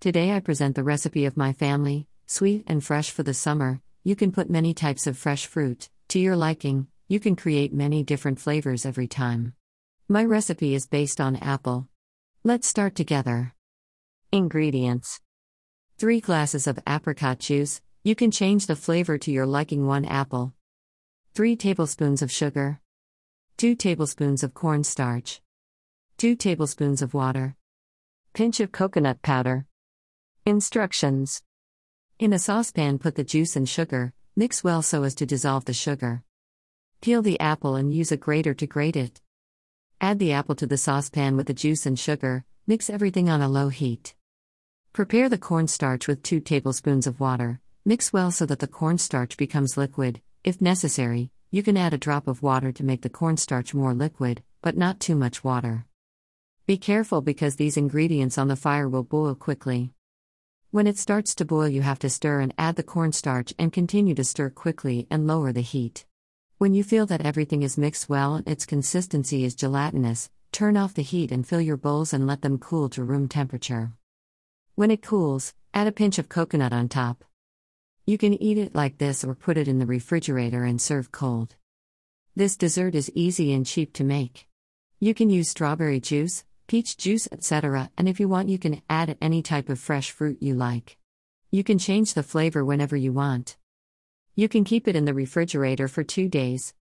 Today I present the recipe of my family, sweet and fresh for the summer. You can put many types of fresh fruit, to your liking, you can create many different flavors every time. My recipe is based on apple. Let's start together. Ingredients 3 glasses of apricot juice, you can change the flavor to your liking 1 apple. 3 tablespoons of sugar. 2 tablespoons of cornstarch. 2 tablespoons of water. Pinch of coconut powder. Instructions In a saucepan, put the juice and sugar, mix well so as to dissolve the sugar. Peel the apple and use a grater to grate it. Add the apple to the saucepan with the juice and sugar, mix everything on a low heat. Prepare the cornstarch with 2 tablespoons of water, mix well so that the cornstarch becomes liquid. If necessary, you can add a drop of water to make the cornstarch more liquid, but not too much water. Be careful because these ingredients on the fire will boil quickly. When it starts to boil, you have to stir and add the cornstarch and continue to stir quickly and lower the heat. When you feel that everything is mixed well and its consistency is gelatinous, turn off the heat and fill your bowls and let them cool to room temperature. When it cools, add a pinch of coconut on top. You can eat it like this or put it in the refrigerator and serve cold. This dessert is easy and cheap to make. You can use strawberry juice, peach juice, etc., and if you want, you can add any type of fresh fruit you like. You can change the flavor whenever you want. You can keep it in the refrigerator for two days.